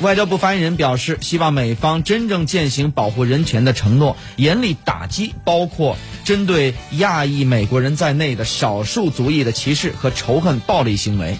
外交部发言人表示希望美方真正践行保护人权的承诺严厉打击包括针对亚裔美国人在内的少数族裔的歧视和仇恨暴力行为。